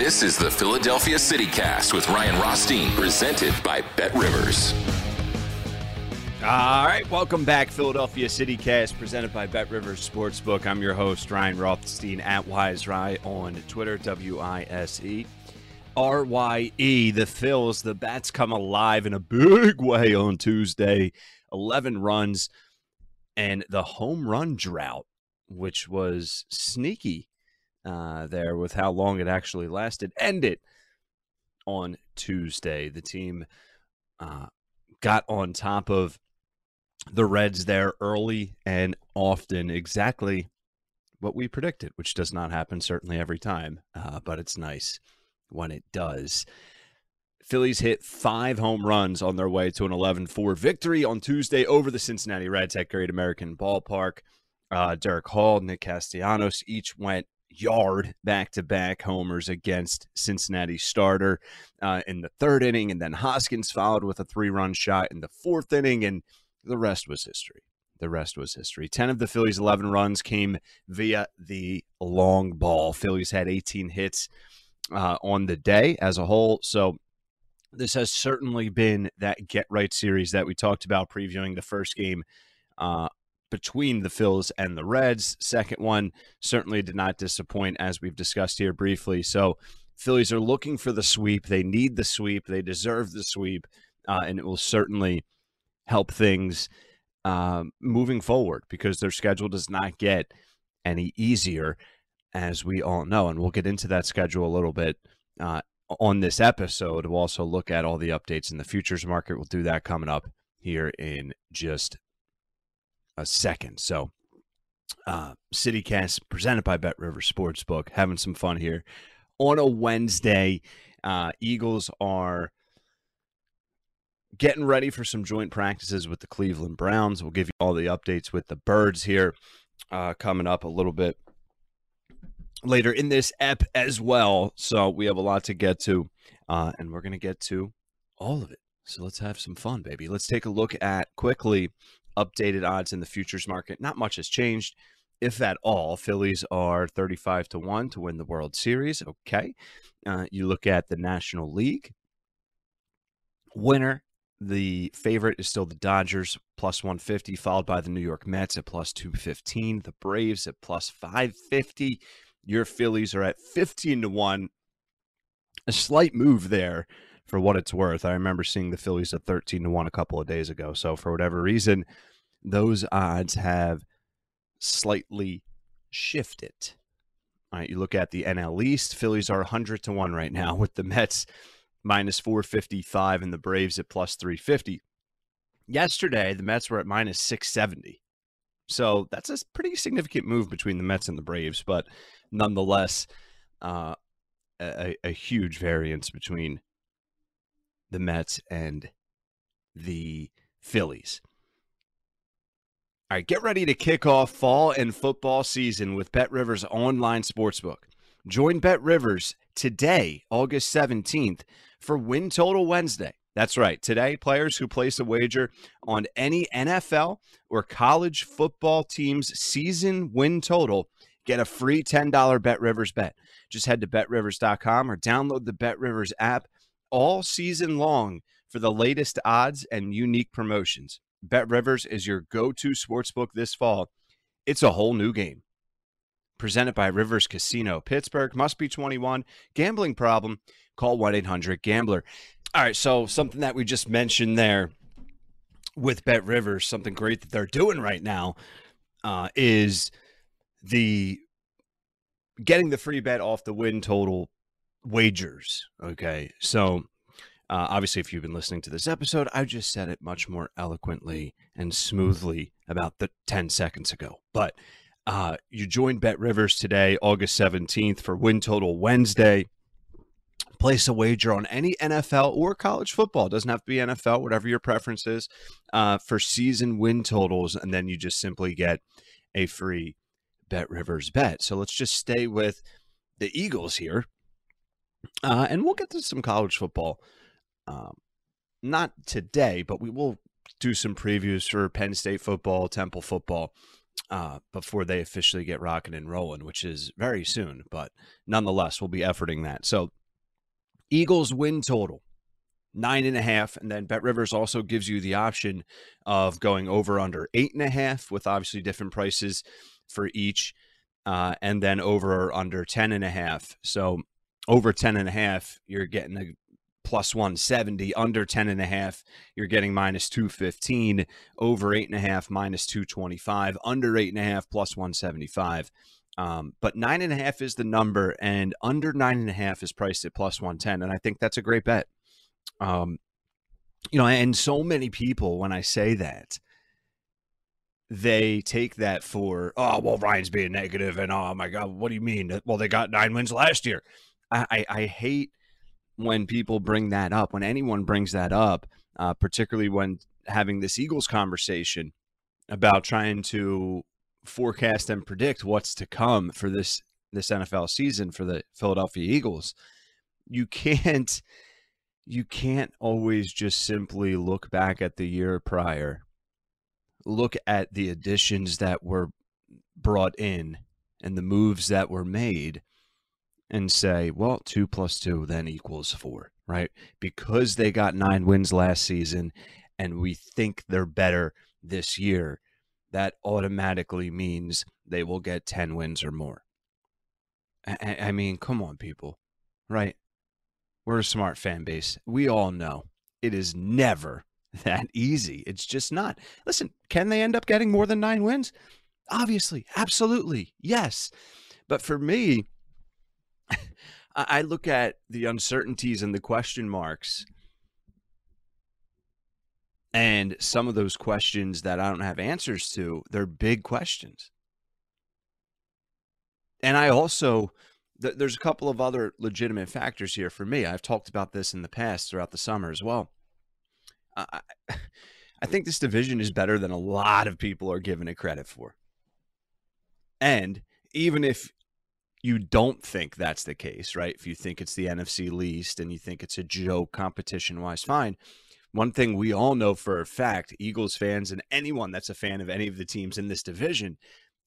This is the Philadelphia CityCast with Ryan Rothstein, presented by Bet Rivers. All right, welcome back, Philadelphia CityCast, presented by Bet Rivers Sportsbook. I'm your host, Ryan Rothstein, at Wise Rye on Twitter, W I S E R Y E. The Phils, the bats come alive in a big way on Tuesday. 11 runs and the home run drought, which was sneaky uh, there with how long it actually lasted, ended on Tuesday. The team uh, got on top of the Reds there early and often, exactly what we predicted, which does not happen certainly every time, uh, but it's nice when it does. Phillies hit five home runs on their way to an 11 4 victory on Tuesday over the Cincinnati Reds at Great American Ballpark. Uh, Darick Hall, Nick Castellanos each went yard back to back homers against Cincinnati starter uh, in the third inning. And then Hoskins followed with a three run shot in the fourth inning. And the rest was history. The rest was history. 10 of the Phillies' 11 runs came via the long ball. Phillies had 18 hits uh, on the day as a whole. So this has certainly been that get right series that we talked about previewing the first game uh, between the Phils and the Reds. Second one certainly did not disappoint, as we've discussed here briefly. So Phillies are looking for the sweep. They need the sweep. They deserve the sweep, uh, and it will certainly help things um, moving forward because their schedule does not get any easier, as we all know. And we'll get into that schedule a little bit uh, on this episode. We'll also look at all the updates in the futures market. We'll do that coming up here in just a second. So, uh, CityCast presented by Bet River Sportsbook, having some fun here on a Wednesday. Uh, Eagles are getting ready for some joint practices with the Cleveland Browns. We'll give you all the updates with the Birds here uh, coming up a little bit later in this ep as well. So we have a lot to get to, uh, and we're going to get to all of it. So let's have some fun, baby. Let's take a look at quickly updated odds in the futures market. Not much has changed, if at all. Phillies are 35 to 1 to win the World Series. Okay. Uh, you look at the National League. Winner the favorite is still the Dodgers, plus 150, followed by the New York Mets at plus 215, the Braves at plus 550. Your Phillies are at 15 to 1. A slight move there for what it's worth. I remember seeing the Phillies at 13 to 1 a couple of days ago. So, for whatever reason, those odds have slightly shifted. All right, you look at the NL East, Phillies are 100 to 1 right now with the Mets minus 455 and the Braves at plus 350. Yesterday, the Mets were at minus 670. So that's a pretty significant move between the Mets and the Braves, but nonetheless, uh, a, a huge variance between the Mets and the Phillies. All right, get ready to kick off fall and football season with Bet Rivers online sportsbook. Join Bet Rivers today, August 17th, for Win Total Wednesday. That's right. Today, players who place a wager on any NFL or college football team's season win total get a free $10 Bet Rivers bet. Just head to betrivers.com or download the Bet Rivers app all season long for the latest odds and unique promotions. Bet Rivers is your go to sportsbook this fall. It's a whole new game. Presented by Rivers Casino. Pittsburgh must be 21. Gambling problem? Call 1 800 Gambler. All right, so something that we just mentioned there with Bet Rivers, something great that they're doing right now uh, is the getting the free bet off the win total wagers. Okay, so uh, obviously, if you've been listening to this episode, I just said it much more eloquently and smoothly about the 10 seconds ago. But uh, you joined Bet Rivers today, August 17th, for Win Total Wednesday. Place a wager on any NFL or college football. It doesn't have to be NFL, whatever your preference is, uh, for season win totals. And then you just simply get a free Bet Rivers bet. So let's just stay with the Eagles here. Uh, and we'll get to some college football um, not today, but we will do some previews for Penn State football, Temple football uh, before they officially get rocking and rolling, which is very soon. But nonetheless, we'll be efforting that. So, Eagles win total nine and a half, and then Bet Rivers also gives you the option of going over under eight and a half, with obviously different prices for each, uh, and then over or under ten and a half. So over 10 and a half, you're getting a plus 170 under 10 and a half you're getting minus 215 over eight and a half minus 225 under eight and a half plus 175 um, but nine and a half is the number and under nine and a half is priced at plus 110 and i think that's a great bet. Um, you know and so many people when i say that they take that for oh well ryan's being negative and oh my god what do you mean? Well they got nine wins last year i, I, hate when people bring that up, when anyone brings that up, uh, particularly when having this Eagles conversation about trying to forecast and predict what's to come for this this NFL season for the Philadelphia Eagles, you can't you can't always just simply look back at the year prior, look at the additions that were brought in and the moves that were made and say, well, two plus two then equals four, right? Because they got nine wins last season and we think they're better this year, that automatically means they will get 10 wins or more. I, I mean, come on, people, right? We're a smart fan base. We all know it is never that easy. It's just not. Listen, can they end up getting more than nine wins? Obviously, absolutely, yes. But for me, I look at the uncertainties and the question marks, and some of those questions that I don't have answers to, they're big questions. And I also, th- there's a couple of other legitimate factors here for me. I've talked about this in the past throughout the summer as well. I, I think this division is better than a lot of people are giving it credit for. And even if you don't think that's the case, right? If you think it's the NFC least and you think it's a joke competition wise, fine. One thing we all know for a fact, Eagles fans and anyone that's a fan of any of the teams in this division,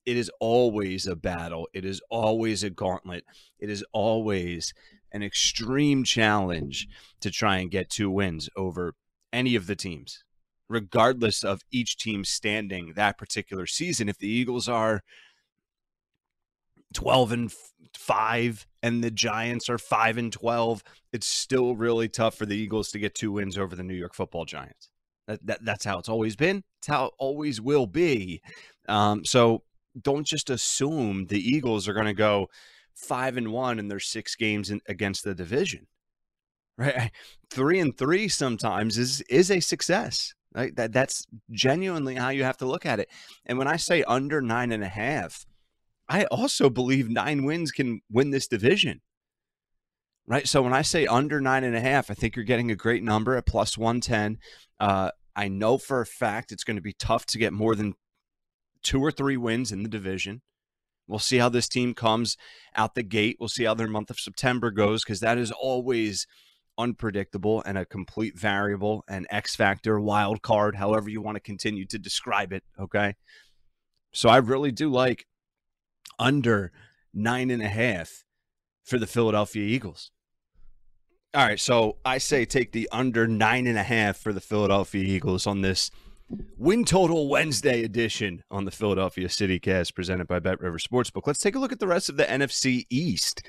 it is always a battle. It is always a gauntlet. It is always an extreme challenge to try and get two wins over any of the teams, regardless of each team standing that particular season. If the Eagles are 12 and 5 and the Giants are 5 and 12, it's still really tough for the Eagles to get two wins over the New York Football Giants. That, that that's how it's always been. It's how it always will be. Um, so don't just assume the Eagles are going to go five and one in their six games in, against the division. Right, three and three sometimes is is a success. Right, that that's genuinely how you have to look at it. And when I say under nine and a half, I also believe nine wins can win this division. Right. So when I say under nine and a half, I think you're getting a great number at plus 110. Uh, I know for a fact it's going to be tough to get more than two or three wins in the division. We'll see how this team comes out the gate. We'll see how their month of September goes because that is always unpredictable and a complete variable and X factor, wild card, however you want to continue to describe it. Okay. So I really do like under nine and a half for the Philadelphia Eagles. All right. So I say take the under nine and a half for the Philadelphia Eagles on this Win Total Wednesday edition on the Philadelphia City Cast presented by Bet River Sportsbook. Let's take a look at the rest of the NFC East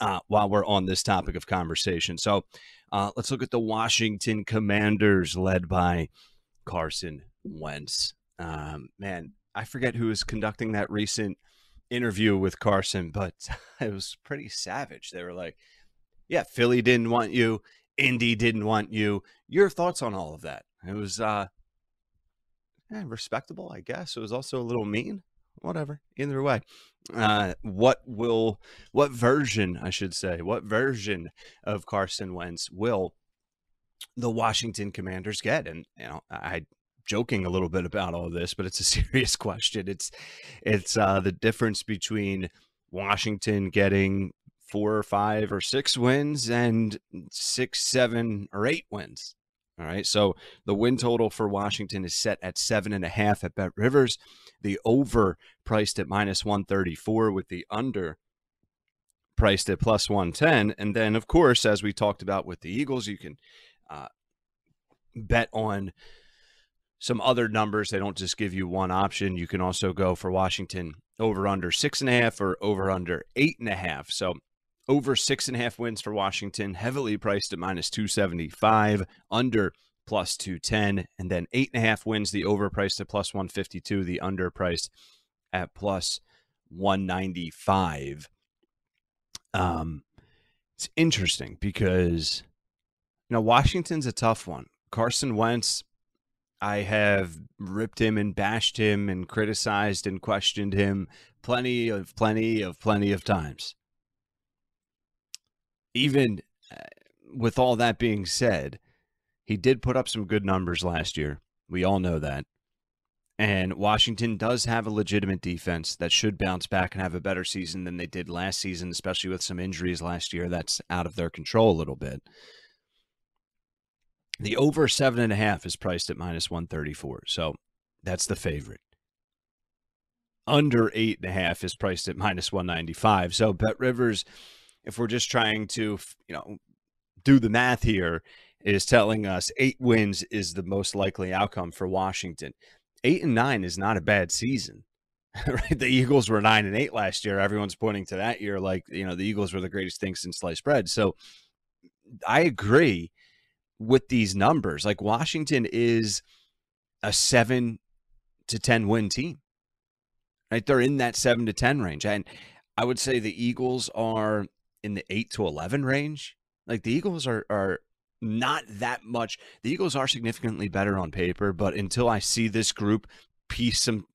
uh, while we're on this topic of conversation. So uh, let's look at the Washington Commanders led by Carson Wentz. Um, man, I forget who was conducting that recent interview with Carson, but it was pretty savage. They were like, yeah, Philly didn't want you. Indy didn't want you. Your thoughts on all of that? It was uh, eh, respectable, I guess. It was also a little mean. Whatever. Either way, uh, what will, what version, I should say, what version of Carson Wentz will the Washington Commanders get? And you know, I joking a little bit about all this, but it's a serious question. It's it's uh, the difference between Washington getting four or five or six wins and six, seven or eight wins. All right. So the win total for Washington is set at seven and a half at Bet Rivers. The over priced at minus 134 with the under priced at plus 110. And then, of course, as we talked about with the Eagles, you can uh, bet on some other numbers. They don't just give you one option. You can also go for Washington over under six and a half or over under eight and a half. So over six and a half wins for Washington, heavily priced at minus 275, under plus 210, and then eight and a half wins, the over priced at plus 152, the under priced at plus 195. Um, it's interesting because, you know, Washington's a tough one. Carson Wentz, I have ripped him and bashed him and criticized and questioned him plenty of, plenty of, plenty of times even uh, with all that being said, he did put up some good numbers last year. We all know that. And Washington does have a legitimate defense that should bounce back and have a better season than they did last season, especially with some injuries last year. That's out of their control a little bit. The over seven and a half is priced at minus 134. So that's the favorite. Under eight and a half is priced at minus 195. So Bet Rivers if we're just trying to, you know, do the math here, is telling us eight wins is the most likely outcome for Washington. Eight and nine is not a bad season. right? The Eagles were nine and eight last year. Everyone's pointing to that year like, you know, the Eagles were the greatest thing since sliced bread. So I agree with these numbers. Like Washington is a seven to 10 win team, right? They're in that seven to 10 range. And I would say the Eagles are in the 8 to 11 range. Like the Eagles are are not that much. The Eagles are significantly better on paper, but until I see this group piece some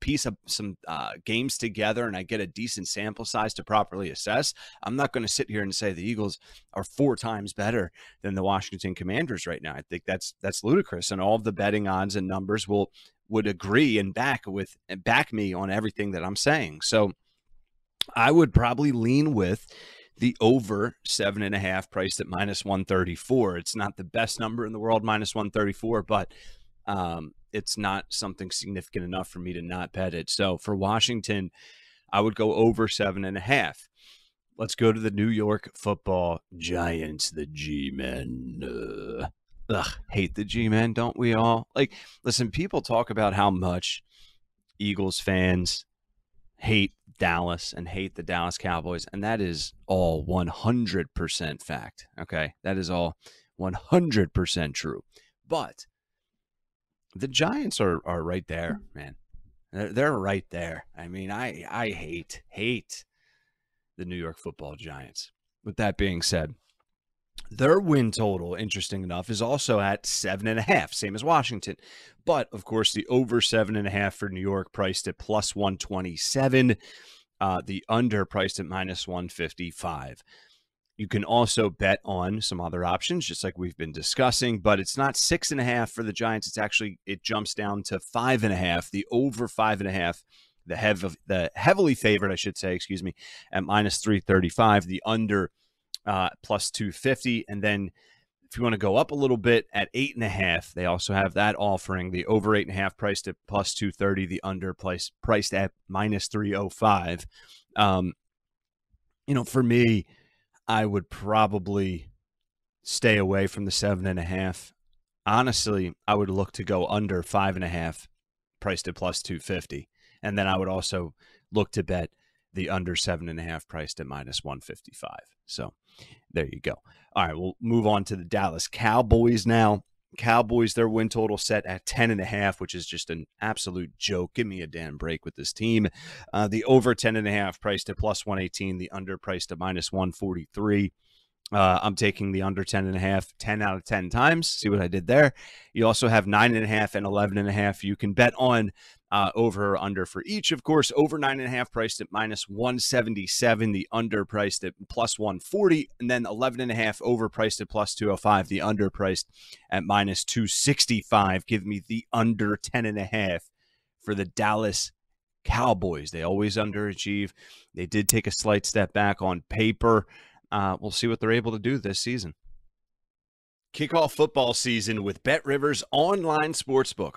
piece of some uh, games together and I get a decent sample size to properly assess, I'm not going to sit here and say the Eagles are four times better than the Washington Commanders right now. I think that's that's ludicrous, and all of the betting odds and numbers will would agree and back with and back me on everything that I'm saying. So I would probably lean with the over seven and a half priced at minus 134. It's not the best number in the world, minus 134, but um, it's not something significant enough for me to not bet it. So for Washington, I would go over seven and a half. Let's go to the New York football giants, the G men. Uh, ugh, hate the G men, don't we all? Like, listen, people talk about how much Eagles fans hate Dallas and hate the Dallas Cowboys. And that is all 100% fact. Okay. That is all 100% true. But the Giants are, are right there, man. They're, they're right there. I mean, I I hate hate the New York Football Giants. With that being said, their win total, interesting enough, is also at seven and a half, same as Washington. But of course, the over seven and a half for New York priced at plus 127, uh, the under priced at minus 155. You can also bet on some other options, just like we've been discussing, but it's not six and a half for the Giants. It's actually, it jumps down to five and a half, the over five and a half the hev- the heavily favored, I should say, excuse me, at minus 335, the under uh, plus 250. And then if you want to go up a little bit at eight and a half, they also have that offering. The over eight and a half priced at plus 230, the under price priced at minus 305. Um, you know, for me, I would probably stay away from the seven and a half. Honestly, I would look to go under five and a half, priced at plus 250. And then I would also look to bet the under seven and a half priced at minus 155. So there you go. All right, we'll move on to the Dallas Cowboys now. Cowboys, their win total set at 10 and a half, which is just an absolute joke. Give me a damn break with this team. Uh, the over 10 and a half priced at plus 118, the under priced at minus 143. Uh, I'm taking the under 10 and a half 10 out of 10 times. See what I did there? You also have nine and a half and 11 and a half. You can bet on uh, over or under for each. Of course, over nine and a half priced at minus 177, the under priced at plus 140, and then 11 and a half over priced at plus 205, the under priced at minus 265. Give me the under 10 and a half for the Dallas Cowboys. They always underachieve. They did take a slight step back on paper. Uh, we'll see what they're able to do this season. Kick off football season with Bet Rivers Online Sportsbook.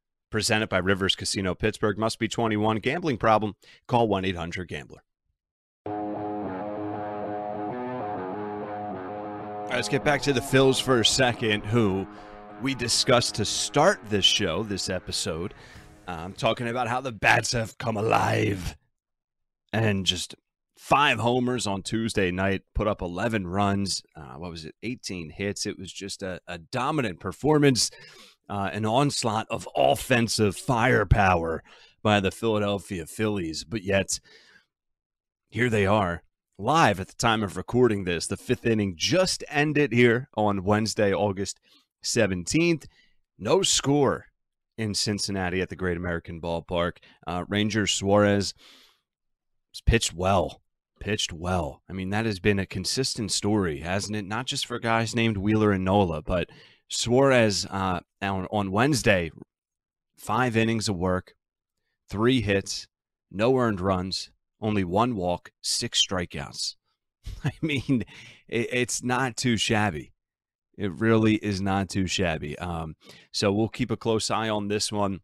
presented by Rivers Casino Pittsburgh. Must be 21. Gambling problem? Call 1 800 Gambler. let's get back to the Phils for a second, who we discussed to start this show, this episode. I'm um, talking about how the Bats have come alive and just five homers on Tuesday night, put up 11 runs. Uh, what was it? 18 hits. It was just a, a dominant performance uh, an onslaught of offensive firepower by the Philadelphia Phillies. But yet, here they are, live at the time of recording this. The fifth inning just ended here on Wednesday, August 17th. No score in Cincinnati at the Great American Ballpark. Uh, Ranger Suarez pitched well. Pitched well. I mean, that has been a consistent story, hasn't it? Not just for guys named Wheeler and Nola, but Suarez uh, on, on Wednesday, five innings of work, three hits, no earned runs, only one walk, six strikeouts. I mean, it, it's not too shabby. It really is not too shabby. Um, so we'll keep a close eye on this one.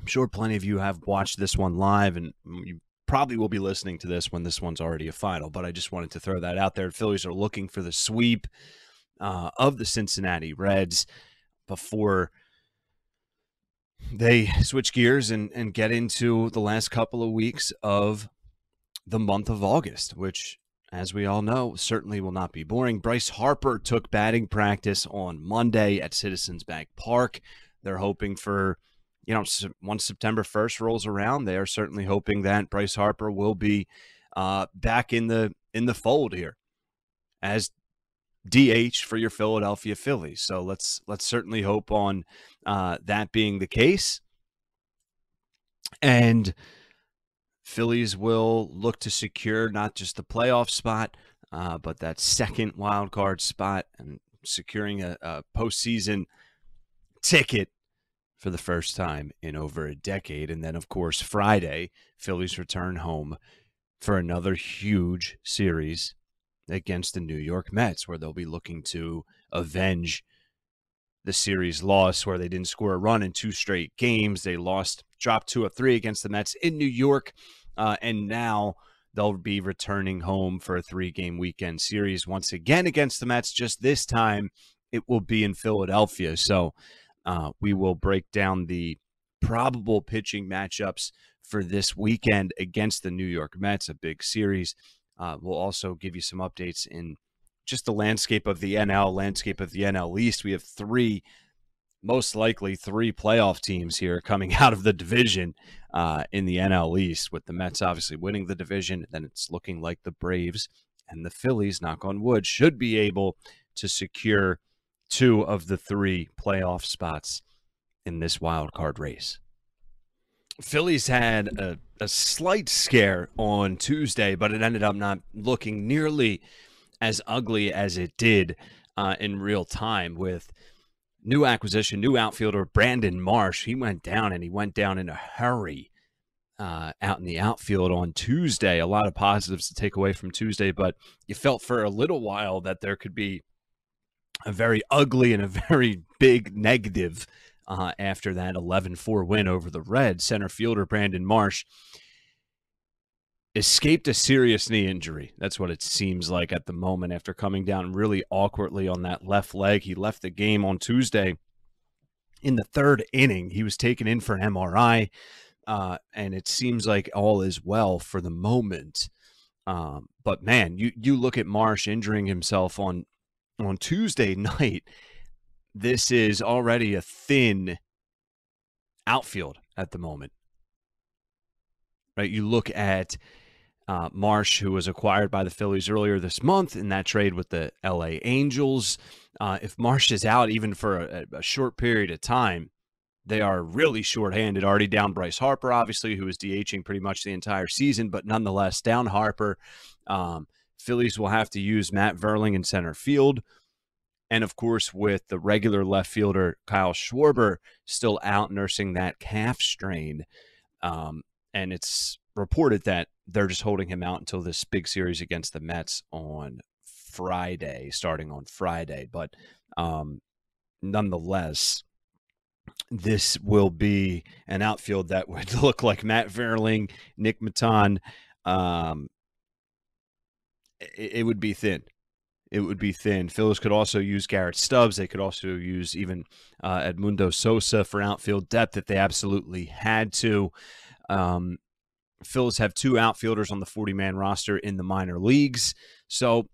I'm sure plenty of you have watched this one live, and you probably will be listening to this when this one's already a final. But I just wanted to throw that out there. Phillies are looking for the sweep uh, of the Cincinnati Reds before they switch gears and, and get into the last couple of weeks of the month of August, which, as we all know, certainly will not be boring. Bryce Harper took batting practice on Monday at Citizens Bank Park. They're hoping for, you know, once September 1st rolls around, they are certainly hoping that Bryce Harper will be uh, back in the in the fold here as DH for your Philadelphia Phillies. So let's let's certainly hope on uh, that being the case. And Phillies will look to secure not just the playoff spot, uh, but that second wild card spot and securing a, a postseason ticket for the first time in over a decade. And then, of course, Friday, Phillies return home for another huge series against the New York Mets, where they'll be looking to avenge the series loss where they didn't score a run in two straight games. They lost, dropped two of three against the Mets in New York. Uh, and now they'll be returning home for a three game weekend series once again against the Mets. Just this time, it will be in Philadelphia. So uh, we will break down the probable pitching matchups for this weekend against the New York Mets, a big series. Uh, we'll also give you some updates in just the landscape of the NL, landscape of the NL East. We have three, most likely three playoff teams here coming out of the division uh, in the NL East, with the Mets obviously winning the division. Then it's looking like the Braves and the Phillies, knock on wood, should be able to secure two of the three playoff spots in this wild card race. Phillies had a, a slight scare on Tuesday, but it ended up not looking nearly as ugly as it did uh, in real time with new acquisition, new outfielder Brandon Marsh. He went down and he went down in a hurry uh, out in the outfield on Tuesday. A lot of positives to take away from Tuesday, but you felt for a little while that there could be a very ugly and a very big negative uh, after that 11 4 win over the Reds. Center fielder Brandon Marsh escaped a serious knee injury. That's what it seems like at the moment after coming down really awkwardly on that left leg. He left the game on Tuesday in the third inning. He was taken in for an MRI, uh, and it seems like all is well for the moment. Um, but man, you you look at Marsh injuring himself on on Tuesday night this is already a thin outfield at the moment. Right? You look at uh, Marsh, who was acquired by the Phillies earlier this month in that trade with the LA Angels. Uh, if Marsh is out even for a, a, short period of time, they are really shorthanded. Already down Bryce Harper, obviously, who is DHing pretty much the entire season, but nonetheless, down Harper. Um, Phillies will have to use Matt Vierling in center field. And of course, with the regular left fielder Kyle Schwarber still out nursing that calf strain, um, and it's reported that they're just holding him out until this big series against the Mets on Friday, starting on Friday. But um, nonetheless, this will be an outfield that would look like Matt Vierling, Nick Maton. Um, it, it would be thin it would be thin. Phillies could also use Garrett Stubbs. They could also use even uh, Edmundo Sosa for outfield depth if they absolutely had to. Um, Phillies have two outfielders on the 40 man roster in the minor leagues. So,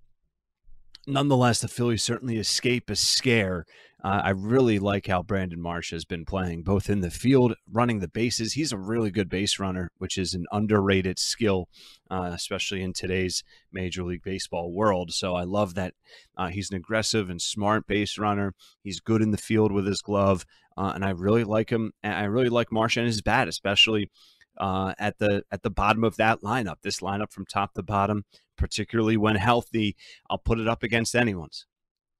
nonetheless, the Phillies certainly escape a scare uh, I really like how Brandon Marsh has been playing both in the field, running the bases. He's a really good base runner, which is an underrated skill, uh, especially in today's Major League Baseball world. So I love that uh, he's an aggressive and smart base runner. He's good in the field with his glove, uh, and I really like him. I really like Marsh and his bat, especially. Uh, at the at the bottom of that lineup, this lineup from top to bottom, particularly when healthy, I'll put it up against anyone's,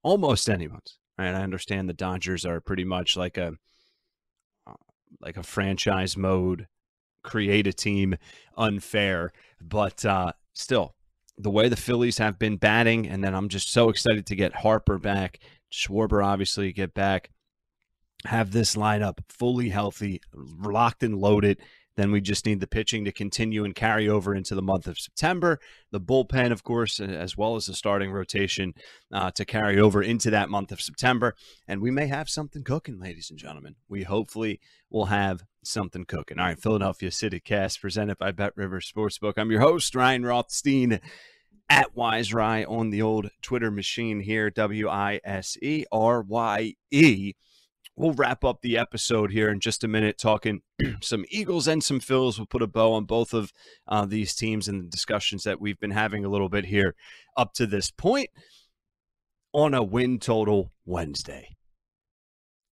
almost anyone's. Right? I understand the Dodgers are pretty much like a uh, like a franchise mode, create a team, unfair, but uh, still the way the Phillies have been batting, and then I'm just so excited to get Harper back, Schwarber obviously get back, have this lineup fully healthy, locked and loaded, then we just need the pitching to continue and carry over into the month of September. The bullpen, of course, as well as the starting rotation uh, to carry over into that month of September. And we may have something cooking, ladies and gentlemen. We hopefully will have something cooking. All right, Philadelphia City Cast presented by Bet River Sportsbook. I'm your host, Ryan Rothstein at Wise Rye on the old Twitter machine here, W I S E R Y E we'll wrap up the episode here in just a minute talking some Eagles and some Phils. We'll put a bow on both of uh, these teams and the discussions that we've been having a little bit here up to this point on a win total Wednesday.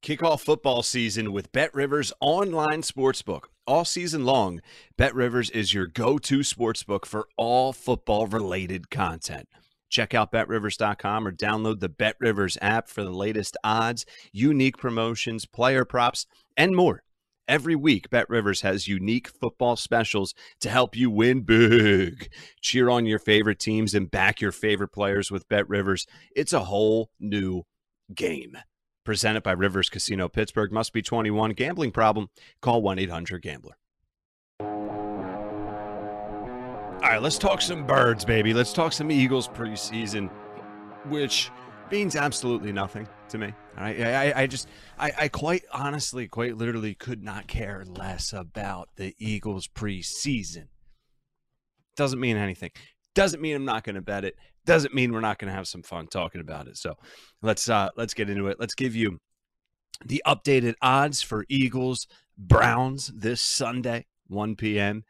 Kick off football season with Bet Rivers online sportsbook. All season long, Bet Rivers is your go to sportsbook for all football related content. Check out betrivers.com or download the BetRivers app for the latest odds, unique promotions, player props, and more. Every week, BetRivers has unique football specials to help you win big. Cheer on your favorite teams and back your favorite players with BetRivers. It's a whole new game. Presented by Rivers Casino Pittsburgh. Must be 21. Gambling problem? Call 1 800 Gambler. All right, let's talk some birds, baby. Let's talk some Eagles preseason, which means absolutely nothing to me. All right, I, I just, I, I quite honestly, quite literally could not care less about the Eagles preseason. Doesn't mean anything. Doesn't mean I'm not going to bet it. Doesn't mean we're not going to have some fun talking about it. So let's uh let's get into it. Let's give you the updated odds for Eagles Browns this Sunday, 1 p.m.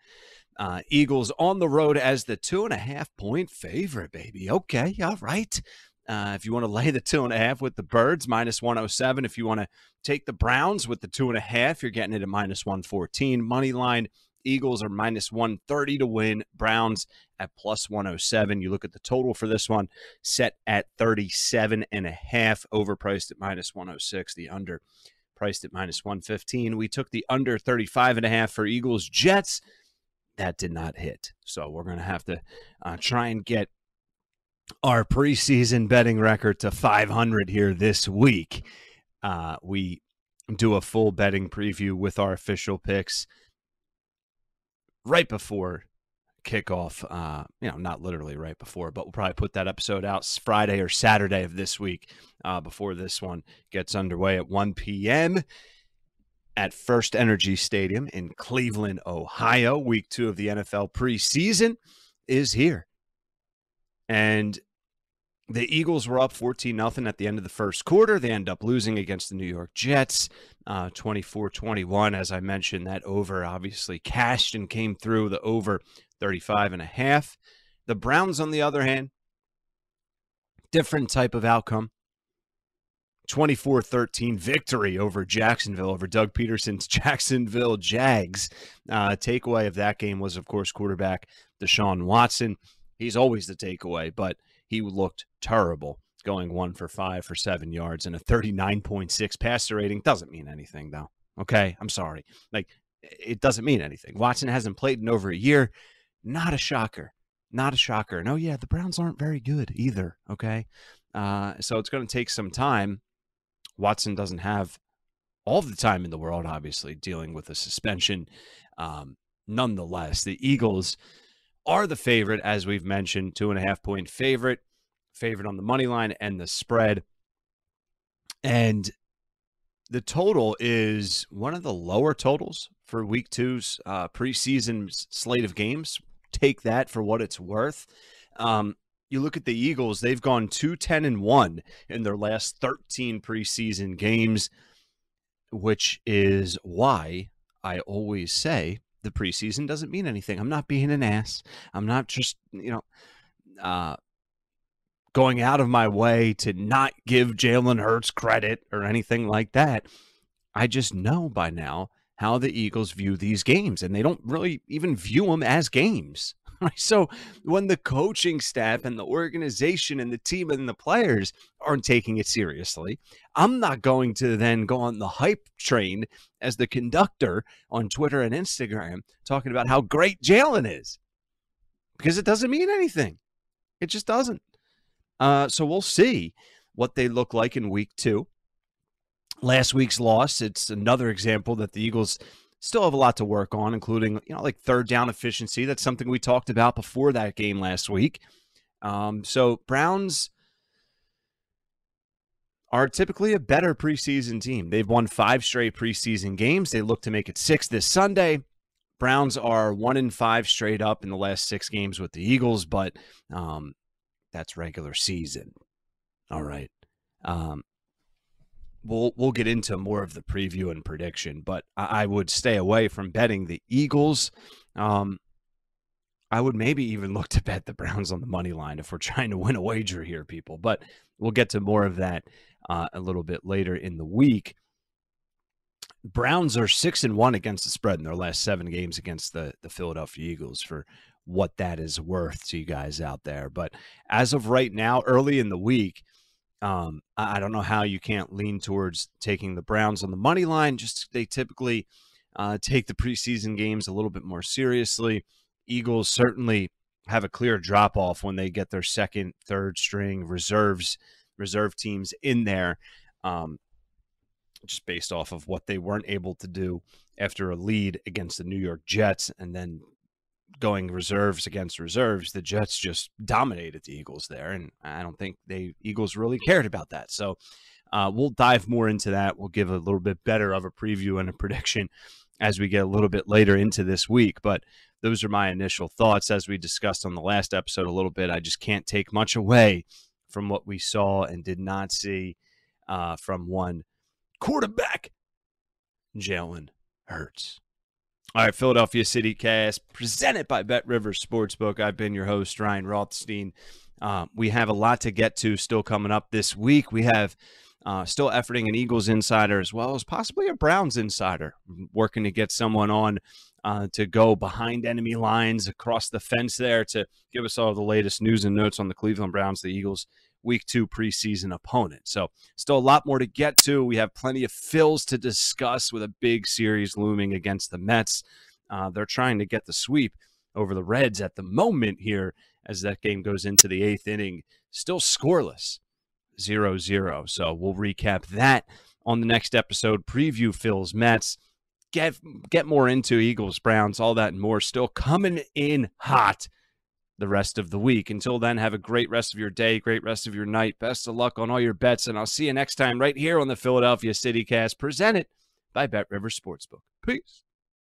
Uh, Eagles on the road as the two and a half point favorite, baby. Okay, all right. Uh, if you want to lay the two and a half with the Birds, minus 107. If you want to take the Browns with the two and a half, you're getting it at minus 114. Money line, Eagles are minus 130 to win. Browns at plus 107. You look at the total for this one, set at 37 and a half, overpriced at minus 106. The under priced at minus 115. We took the under 35 and a half for Eagles Jets that did not hit. So we're going to have to uh, try and get our preseason betting record to 500 here this week. Uh, we do a full betting preview with our official picks right before kickoff. Uh, you know, not literally right before, but we'll probably put that episode out Friday or Saturday of this week uh, before this one gets underway at 1 p.m at FirstEnergy Stadium in Cleveland, Ohio. Week two of the NFL preseason is here. And the Eagles were up 14 nothing at the end of the first quarter. They end up losing against the New York Jets uh, 24 21. As I mentioned, that over obviously cashed and came through the over 35 and a half. The Browns, on the other hand, different type of outcome. 24 13 victory over Jacksonville, over Doug Pederson's Jacksonville Jags. Uh, takeaway of that game was, of course, quarterback Deshaun Watson. He's always the takeaway, but he looked terrible going one for five for seven yards and a 39.6 passer rating. Doesn't mean anything, though. Okay. I'm sorry. Like, it doesn't mean anything. Watson hasn't played in over a year. Not a shocker. Not a shocker. No, yeah, the Browns aren't very good either. Okay. Uh, so it's going to take some time Watson doesn't have all the time in the world, obviously, dealing with a suspension. Um, nonetheless, the Eagles are the favorite, as we've mentioned, two and a half point favorite, favorite on the money line and the spread. And the total is one of the lower totals for week two's uh, preseason slate of games. Take that for what it's worth. Um, you look at the Eagles, they've gone 2 10 and 1 in their last 13 preseason games, which is why I always say the preseason doesn't mean anything. I'm not being an ass. I'm not just, you know, uh, going out of my way to not give Jalen Hurts credit or anything like that. I just know by now how the Eagles view these games, and they don't really even view them as games. So when the coaching staff and the organization and the team and the players aren't taking it seriously, I'm not going to then go on the hype train as the conductor on Twitter and Instagram talking about how great Jalen is because it doesn't mean anything. It just doesn't. Uh, so we'll see what they look like in week two. Last week's loss, it's another example that the Eagles still have a lot to work on, including you know like third down efficiency. That's something we talked about before that game last week. Um, so Browns are typically a better preseason team. They've won five straight preseason games. They look to make it six this Sunday. Browns are one in five straight up in the last six games with the Eagles, but um, that's regular season. All right. Um, we'll we'll get into more of the preview and prediction, but I, I would stay away from betting the Eagles. Um, I would maybe even look to bet the Browns on the money line if we're trying to win a wager here, people. But we'll get to more of that uh, a little bit later in the week. Browns are six and one against the spread in their last seven games against the the Philadelphia Eagles for what that is worth to you guys out there. But as of right now, early in the week, um, I, don't know how you can't lean towards taking the Browns on the money line. Just they typically uh, take the preseason games a little bit more seriously. Eagles certainly have a clear drop off when they get their second, third string reserves, reserve teams in there, um, just based off of what they weren't able to do after a lead against the New York Jets, and then going reserves against reserves, the Jets just dominated the Eagles there, and I don't think the Eagles really cared about that. So uh, we'll dive more into that. We'll give a little bit better of a preview and a prediction as we get a little bit later into this week. But those are my initial thoughts as we discussed on the last episode a little bit. I just can't take much away from what we saw and did not see uh, from one quarterback, Jalen Hurts. All right, Philadelphia City Cast, presented by Bet Rivers Sportsbook. I've been your host, Ryan Rothstein. Uh, we have a lot to get to still coming up this week. We have uh, still efforting an Eagles insider as well as possibly a Browns insider, working to get someone on uh, to go behind enemy lines across the fence there to give us all the latest news and notes on the Cleveland Browns, the Eagles' week two preseason opponent. So, still a lot more to get to. We have plenty of Phils to discuss with a big series looming against the Mets. Uh, they're trying to get the sweep over the Reds at the moment here as that game goes into the eighth inning, still scoreless. 0 0. So we'll recap that on the next episode. Preview Phils Mets. Get get more into Eagles, Browns, all that and more. Still coming in hot the rest of the week. Until then, have a great rest of your day, great rest of your night. Best of luck on all your bets, and I'll see you next time right here on the Philadelphia City Cast, presented by Bet River Sportsbook. Peace.